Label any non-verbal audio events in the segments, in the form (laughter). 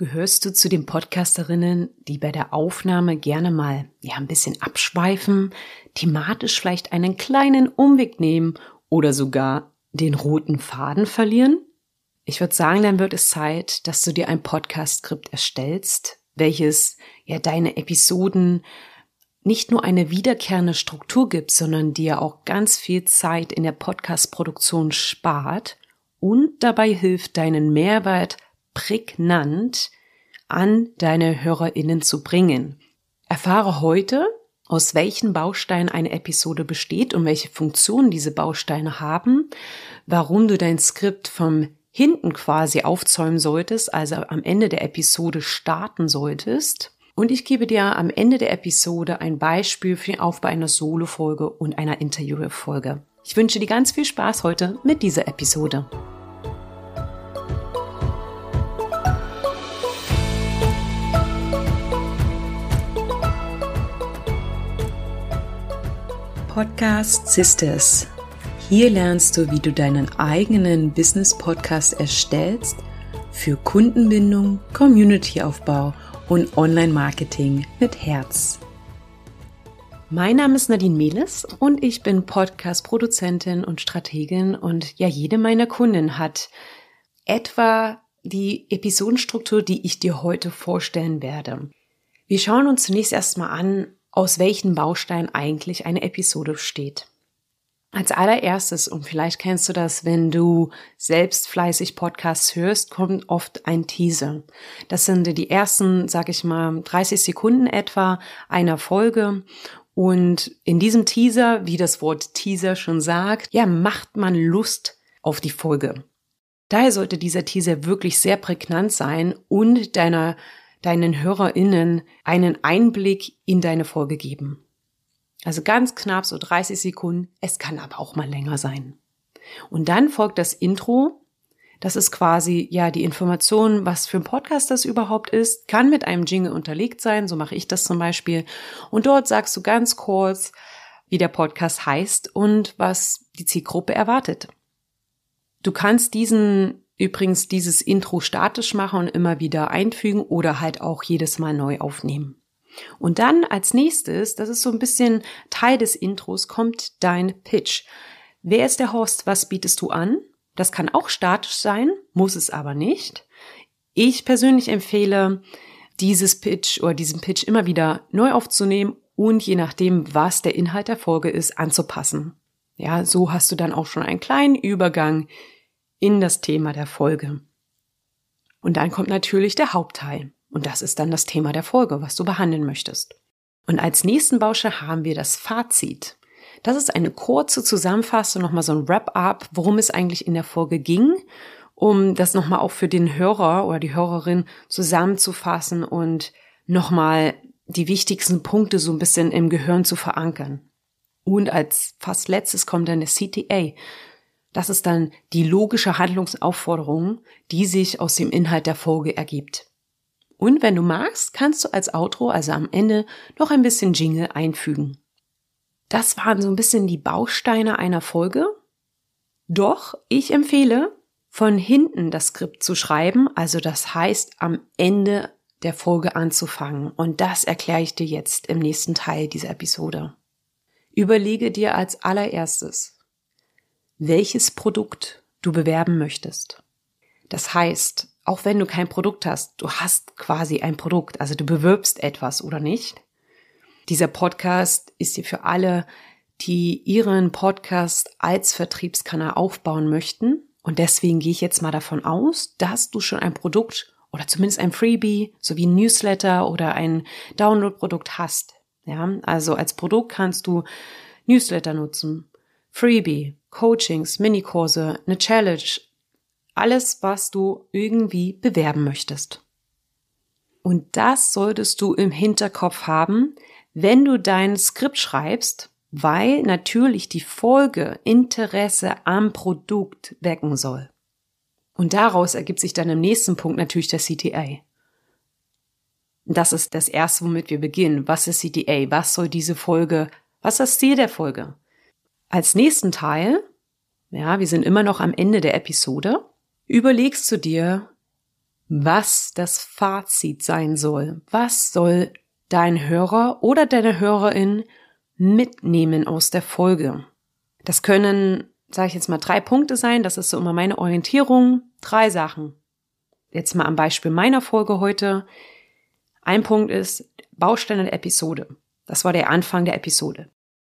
Gehörst du zu den Podcasterinnen, die bei der Aufnahme gerne mal ja ein bisschen abschweifen, thematisch vielleicht einen kleinen Umweg nehmen oder sogar den roten Faden verlieren? Ich würde sagen, dann wird es Zeit, dass du dir ein Podcast-Skript erstellst, welches ja deine Episoden nicht nur eine wiederkehrende Struktur gibt, sondern dir auch ganz viel Zeit in der Podcast-Produktion spart und dabei hilft, deinen Mehrwert prägnant an deine HörerInnen zu bringen. Erfahre heute, aus welchen Bausteinen eine Episode besteht und welche Funktionen diese Bausteine haben, warum du dein Skript vom hinten quasi aufzäumen solltest, also am Ende der Episode starten solltest. Und ich gebe dir am Ende der Episode ein Beispiel für den Aufbau einer Solo-Folge und einer Interview-Folge. Ich wünsche dir ganz viel Spaß heute mit dieser Episode. Podcast Sisters. Hier lernst du, wie du deinen eigenen Business-Podcast erstellst für Kundenbindung, Community-Aufbau und Online-Marketing mit Herz. Mein Name ist Nadine Mehles und ich bin Podcast-Produzentin und Strategin und ja, jede meiner Kunden hat etwa die Episodenstruktur, die ich dir heute vorstellen werde. Wir schauen uns zunächst erstmal an, aus welchen Bausteinen eigentlich eine Episode besteht. Als allererstes, und vielleicht kennst du das, wenn du selbst fleißig Podcasts hörst, kommt oft ein Teaser. Das sind die ersten, sag ich mal, 30 Sekunden etwa einer Folge. Und in diesem Teaser, wie das Wort Teaser schon sagt, ja, macht man Lust auf die Folge. Daher sollte dieser Teaser wirklich sehr prägnant sein und deiner deinen HörerInnen einen Einblick in deine Folge geben. Also ganz knapp so 30 Sekunden. Es kann aber auch mal länger sein. Und dann folgt das Intro. Das ist quasi ja die Information, was für ein Podcast das überhaupt ist. Kann mit einem Jingle unterlegt sein. So mache ich das zum Beispiel. Und dort sagst du ganz kurz, wie der Podcast heißt und was die Zielgruppe erwartet. Du kannst diesen Übrigens dieses Intro statisch machen und immer wieder einfügen oder halt auch jedes Mal neu aufnehmen. Und dann als nächstes, das ist so ein bisschen Teil des Intros, kommt dein Pitch. Wer ist der Host? Was bietest du an? Das kann auch statisch sein, muss es aber nicht. Ich persönlich empfehle, dieses Pitch oder diesen Pitch immer wieder neu aufzunehmen und je nachdem, was der Inhalt der Folge ist, anzupassen. Ja, so hast du dann auch schon einen kleinen Übergang in das Thema der Folge. Und dann kommt natürlich der Hauptteil. Und das ist dann das Thema der Folge, was du behandeln möchtest. Und als nächsten Baustein haben wir das Fazit. Das ist eine kurze Zusammenfassung, nochmal so ein Wrap-up, worum es eigentlich in der Folge ging, um das nochmal auch für den Hörer oder die Hörerin zusammenzufassen und nochmal die wichtigsten Punkte so ein bisschen im Gehirn zu verankern. Und als fast letztes kommt dann der CTA. Das ist dann die logische Handlungsaufforderung, die sich aus dem Inhalt der Folge ergibt. Und wenn du magst, kannst du als Outro, also am Ende, noch ein bisschen Jingle einfügen. Das waren so ein bisschen die Bausteine einer Folge. Doch ich empfehle, von hinten das Skript zu schreiben, also das heißt am Ende der Folge anzufangen. Und das erkläre ich dir jetzt im nächsten Teil dieser Episode. Überlege dir als allererstes, welches Produkt du bewerben möchtest. Das heißt, auch wenn du kein Produkt hast, du hast quasi ein Produkt, also du bewirbst etwas oder nicht. Dieser Podcast ist dir für alle, die ihren Podcast als Vertriebskanal aufbauen möchten. Und deswegen gehe ich jetzt mal davon aus, dass du schon ein Produkt oder zumindest ein Freebie sowie ein Newsletter oder ein Download-Produkt hast. Ja, also als Produkt kannst du Newsletter nutzen, Freebie, Coachings, Minikurse, eine Challenge, alles, was du irgendwie bewerben möchtest. Und das solltest du im Hinterkopf haben, wenn du dein Skript schreibst, weil natürlich die Folge Interesse am Produkt wecken soll. Und daraus ergibt sich dann im nächsten Punkt natürlich der CTA. Das ist das erste, womit wir beginnen. Was ist CTA? Was soll diese Folge, was ist das Ziel der Folge? Als nächsten Teil, ja, wir sind immer noch am Ende der Episode, überlegst du dir, was das Fazit sein soll. Was soll dein Hörer oder deine Hörerin mitnehmen aus der Folge? Das können, sage ich jetzt mal, drei Punkte sein. Das ist so immer meine Orientierung. Drei Sachen. Jetzt mal am Beispiel meiner Folge heute. Ein Punkt ist Bausteine der Episode. Das war der Anfang der Episode.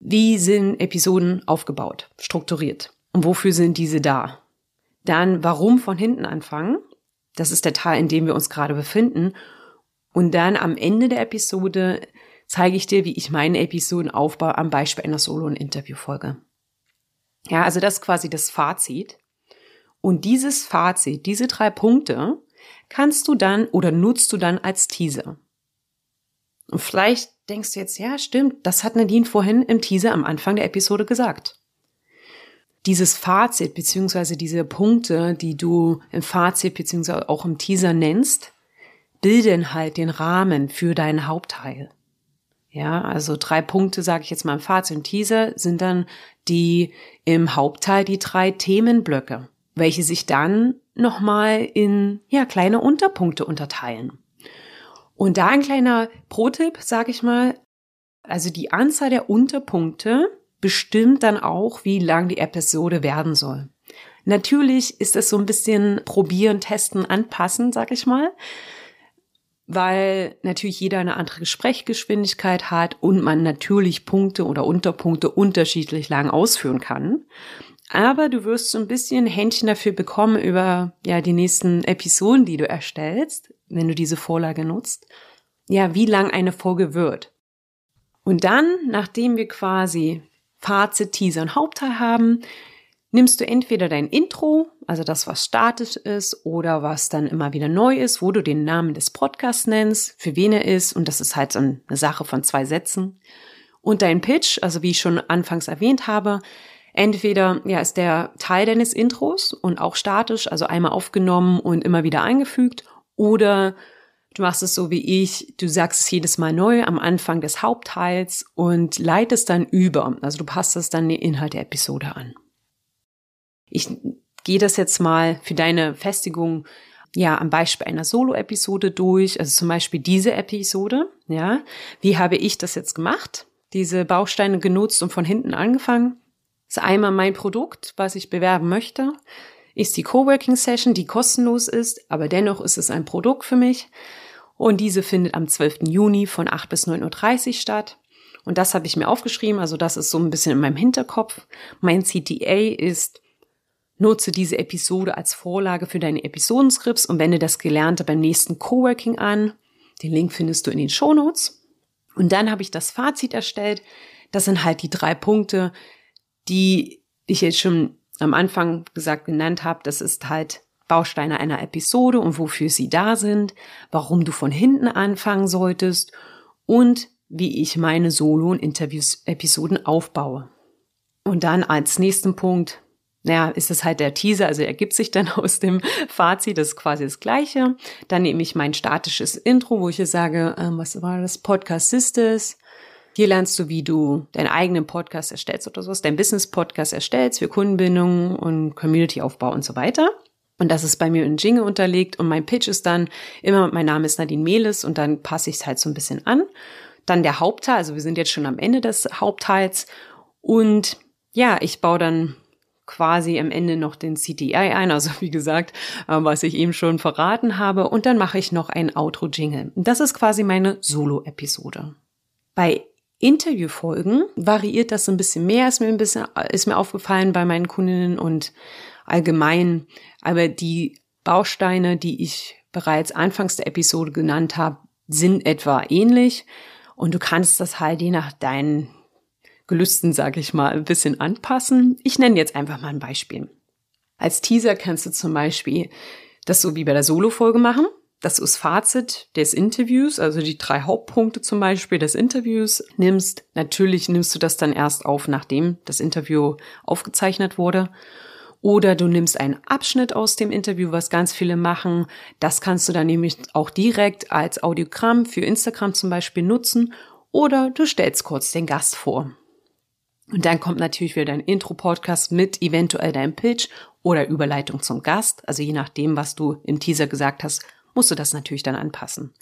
Wie sind Episoden aufgebaut, strukturiert? Und wofür sind diese da? Dann warum von hinten anfangen? Das ist der Teil, in dem wir uns gerade befinden. Und dann am Ende der Episode zeige ich dir, wie ich meine Episoden aufbaue am Beispiel einer Solo- und Interviewfolge. Ja, also das ist quasi das Fazit. Und dieses Fazit, diese drei Punkte, kannst du dann oder nutzt du dann als Teaser. Und vielleicht denkst du jetzt, ja, stimmt, das hat Nadine vorhin im Teaser am Anfang der Episode gesagt dieses Fazit beziehungsweise diese Punkte, die du im Fazit beziehungsweise auch im Teaser nennst, bilden halt den Rahmen für deinen Hauptteil. Ja, also drei Punkte, sage ich jetzt mal im Fazit und Teaser, sind dann die im Hauptteil die drei Themenblöcke, welche sich dann nochmal in ja kleine Unterpunkte unterteilen. Und da ein kleiner Pro-Tipp, sage ich mal, also die Anzahl der Unterpunkte bestimmt dann auch, wie lang die Episode werden soll. Natürlich ist es so ein bisschen probieren, testen, anpassen, sag ich mal, weil natürlich jeder eine andere Sprechgeschwindigkeit hat und man natürlich Punkte oder Unterpunkte unterschiedlich lang ausführen kann. Aber du wirst so ein bisschen Händchen dafür bekommen über ja die nächsten Episoden, die du erstellst, wenn du diese Vorlage nutzt. Ja, wie lang eine Folge wird. Und dann, nachdem wir quasi Fazit, Teaser und Hauptteil haben, nimmst du entweder dein Intro, also das, was statisch ist oder was dann immer wieder neu ist, wo du den Namen des Podcasts nennst, für wen er ist und das ist halt so eine Sache von zwei Sätzen. Und dein Pitch, also wie ich schon anfangs erwähnt habe, entweder ja ist der Teil deines Intros und auch statisch, also einmal aufgenommen und immer wieder eingefügt oder Du machst es so wie ich, du sagst es jedes Mal neu am Anfang des Hauptteils und leitest dann über. Also du passt es dann den Inhalt der Episode an. Ich gehe das jetzt mal für deine Festigung ja am Beispiel einer Solo-Episode durch, also zum Beispiel diese Episode, ja. Wie habe ich das jetzt gemacht? Diese Bausteine genutzt und von hinten angefangen. Das ist einmal mein Produkt, was ich bewerben möchte ist die Coworking Session, die kostenlos ist, aber dennoch ist es ein Produkt für mich. Und diese findet am 12. Juni von 8 bis 9.30 Uhr statt. Und das habe ich mir aufgeschrieben, also das ist so ein bisschen in meinem Hinterkopf. Mein CTA ist, nutze diese Episode als Vorlage für deine Episodenskripts und wende das Gelernte beim nächsten Coworking an. Den Link findest du in den Shownotes. Und dann habe ich das Fazit erstellt. Das sind halt die drei Punkte, die ich jetzt schon am Anfang gesagt genannt habe, das ist halt Bausteine einer Episode und wofür sie da sind, warum du von hinten anfangen solltest und wie ich meine Solo- und Interviews-Episoden aufbaue. Und dann als nächsten Punkt, naja, ist es halt der Teaser, also ergibt sich dann (laughs) aus dem Fazit, das ist quasi das Gleiche. Dann nehme ich mein statisches Intro, wo ich jetzt sage, ähm, was war das? Podcast Sisters, hier lernst du, wie du deinen eigenen Podcast erstellst oder sowas, dein Business-Podcast erstellst für Kundenbindung und Community-Aufbau und so weiter. Und das ist bei mir in Jingle unterlegt und mein Pitch ist dann immer, mein Name ist Nadine Mehles und dann passe ich es halt so ein bisschen an. Dann der Hauptteil, also wir sind jetzt schon am Ende des Hauptteils und ja, ich baue dann quasi am Ende noch den CTI ein, also (laughs) wie gesagt, äh, was ich eben schon verraten habe. Und dann mache ich noch ein Outro-Jingle. Das ist quasi meine Solo-Episode. Bei Interviewfolgen variiert das ein bisschen mehr, ist mir ein bisschen, ist mir aufgefallen bei meinen Kundinnen und allgemein. Aber die Bausteine, die ich bereits anfangs der Episode genannt habe, sind etwa ähnlich. Und du kannst das halt je nach deinen Gelüsten, sag ich mal, ein bisschen anpassen. Ich nenne jetzt einfach mal ein Beispiel. Als Teaser kannst du zum Beispiel das so wie bei der Solo-Folge machen das ist Fazit des Interviews, also die drei Hauptpunkte zum Beispiel des Interviews nimmst. Natürlich nimmst du das dann erst auf, nachdem das Interview aufgezeichnet wurde. Oder du nimmst einen Abschnitt aus dem Interview, was ganz viele machen. Das kannst du dann nämlich auch direkt als Audiogramm für Instagram zum Beispiel nutzen. Oder du stellst kurz den Gast vor. Und dann kommt natürlich wieder dein Intro-Podcast mit eventuell deinem Pitch oder Überleitung zum Gast. Also je nachdem, was du im Teaser gesagt hast, musst du das natürlich dann anpassen.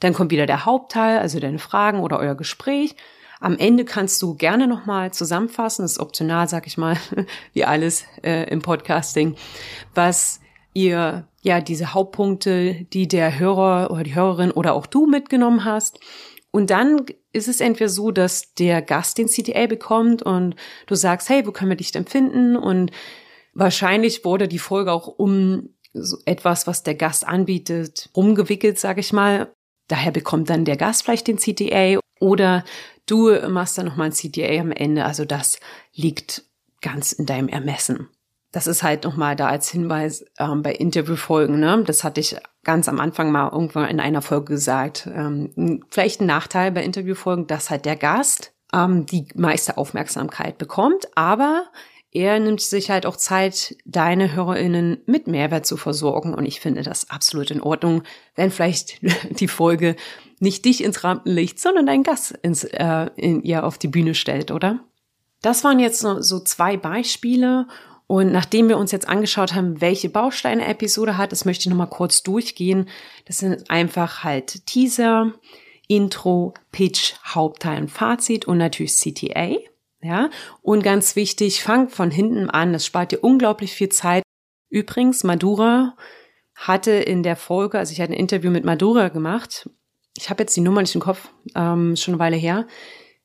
Dann kommt wieder der Hauptteil, also deine Fragen oder euer Gespräch. Am Ende kannst du gerne nochmal zusammenfassen, das ist optional, sag ich mal, (laughs) wie alles äh, im Podcasting, was ihr ja diese Hauptpunkte, die der Hörer oder die Hörerin oder auch du mitgenommen hast. Und dann ist es entweder so, dass der Gast den CTA bekommt und du sagst, hey, wo können wir dich denn finden? Und wahrscheinlich wurde die Folge auch um so etwas, was der Gast anbietet, rumgewickelt, sage ich mal. Daher bekommt dann der Gast vielleicht den CTA oder du machst dann nochmal ein CTA am Ende. Also das liegt ganz in deinem Ermessen. Das ist halt nochmal da als Hinweis ähm, bei Interviewfolgen. Ne? Das hatte ich ganz am Anfang mal irgendwann in einer Folge gesagt. Ähm, vielleicht ein Nachteil bei Interviewfolgen, dass halt der Gast ähm, die meiste Aufmerksamkeit bekommt, aber er nimmt sich halt auch Zeit, deine HörerInnen mit Mehrwert zu versorgen. Und ich finde das absolut in Ordnung, wenn vielleicht (laughs) die Folge nicht dich ins Rampenlicht, sondern deinen Gast ins, äh, in, ihr auf die Bühne stellt, oder? Das waren jetzt so zwei Beispiele. Und nachdem wir uns jetzt angeschaut haben, welche Bausteine Episode hat, das möchte ich nochmal kurz durchgehen. Das sind einfach halt Teaser, Intro, Pitch, Hauptteil und Fazit und natürlich CTA. Ja, und ganz wichtig, fang von hinten an. Das spart dir unglaublich viel Zeit. Übrigens, Madura hatte in der Folge, also ich hatte ein Interview mit Madura gemacht. Ich habe jetzt die Nummer nicht im Kopf, ähm, schon eine Weile her.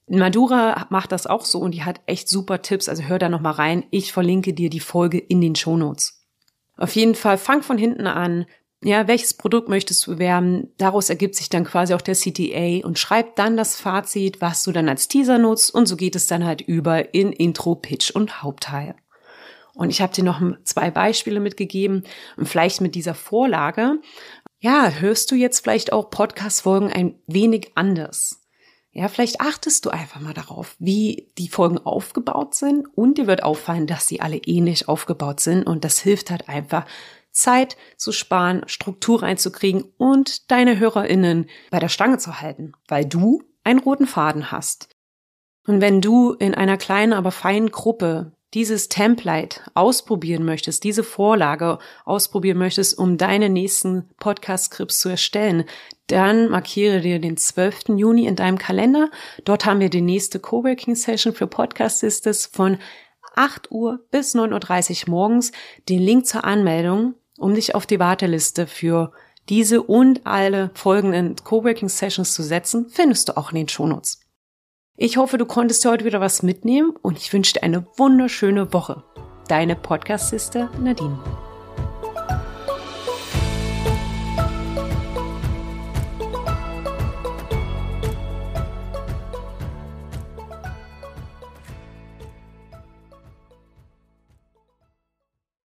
Madura macht das auch so und die hat echt super Tipps. Also hör da noch mal rein. Ich verlinke dir die Folge in den Shownotes. Auf jeden Fall fang von hinten an, ja, welches Produkt möchtest du bewerben? Daraus ergibt sich dann quasi auch der CTA und schreib dann das Fazit, was du dann als Teaser nutzt und so geht es dann halt über in Intro, Pitch und Hauptteil. Und ich habe dir noch zwei Beispiele mitgegeben und vielleicht mit dieser Vorlage, ja, hörst du jetzt vielleicht auch Podcast-Folgen ein wenig anders. Ja, vielleicht achtest du einfach mal darauf, wie die Folgen aufgebaut sind und dir wird auffallen, dass sie alle ähnlich aufgebaut sind und das hilft halt einfach, Zeit zu sparen, Struktur reinzukriegen und deine HörerInnen bei der Stange zu halten, weil du einen roten Faden hast. Und wenn du in einer kleinen, aber feinen Gruppe dieses Template ausprobieren möchtest, diese Vorlage ausprobieren möchtest, um deine nächsten Podcast-Skripts zu erstellen, dann markiere dir den 12. Juni in deinem Kalender. Dort haben wir die nächste Coworking-Session für Podcast Sisters von 8 Uhr bis 9.30 Uhr morgens. Den Link zur Anmeldung um dich auf die Warteliste für diese und alle folgenden Coworking Sessions zu setzen, findest du auch in den Shownotes. Ich hoffe, du konntest heute wieder was mitnehmen und ich wünsche dir eine wunderschöne Woche. Deine Podcast-Sister Nadine.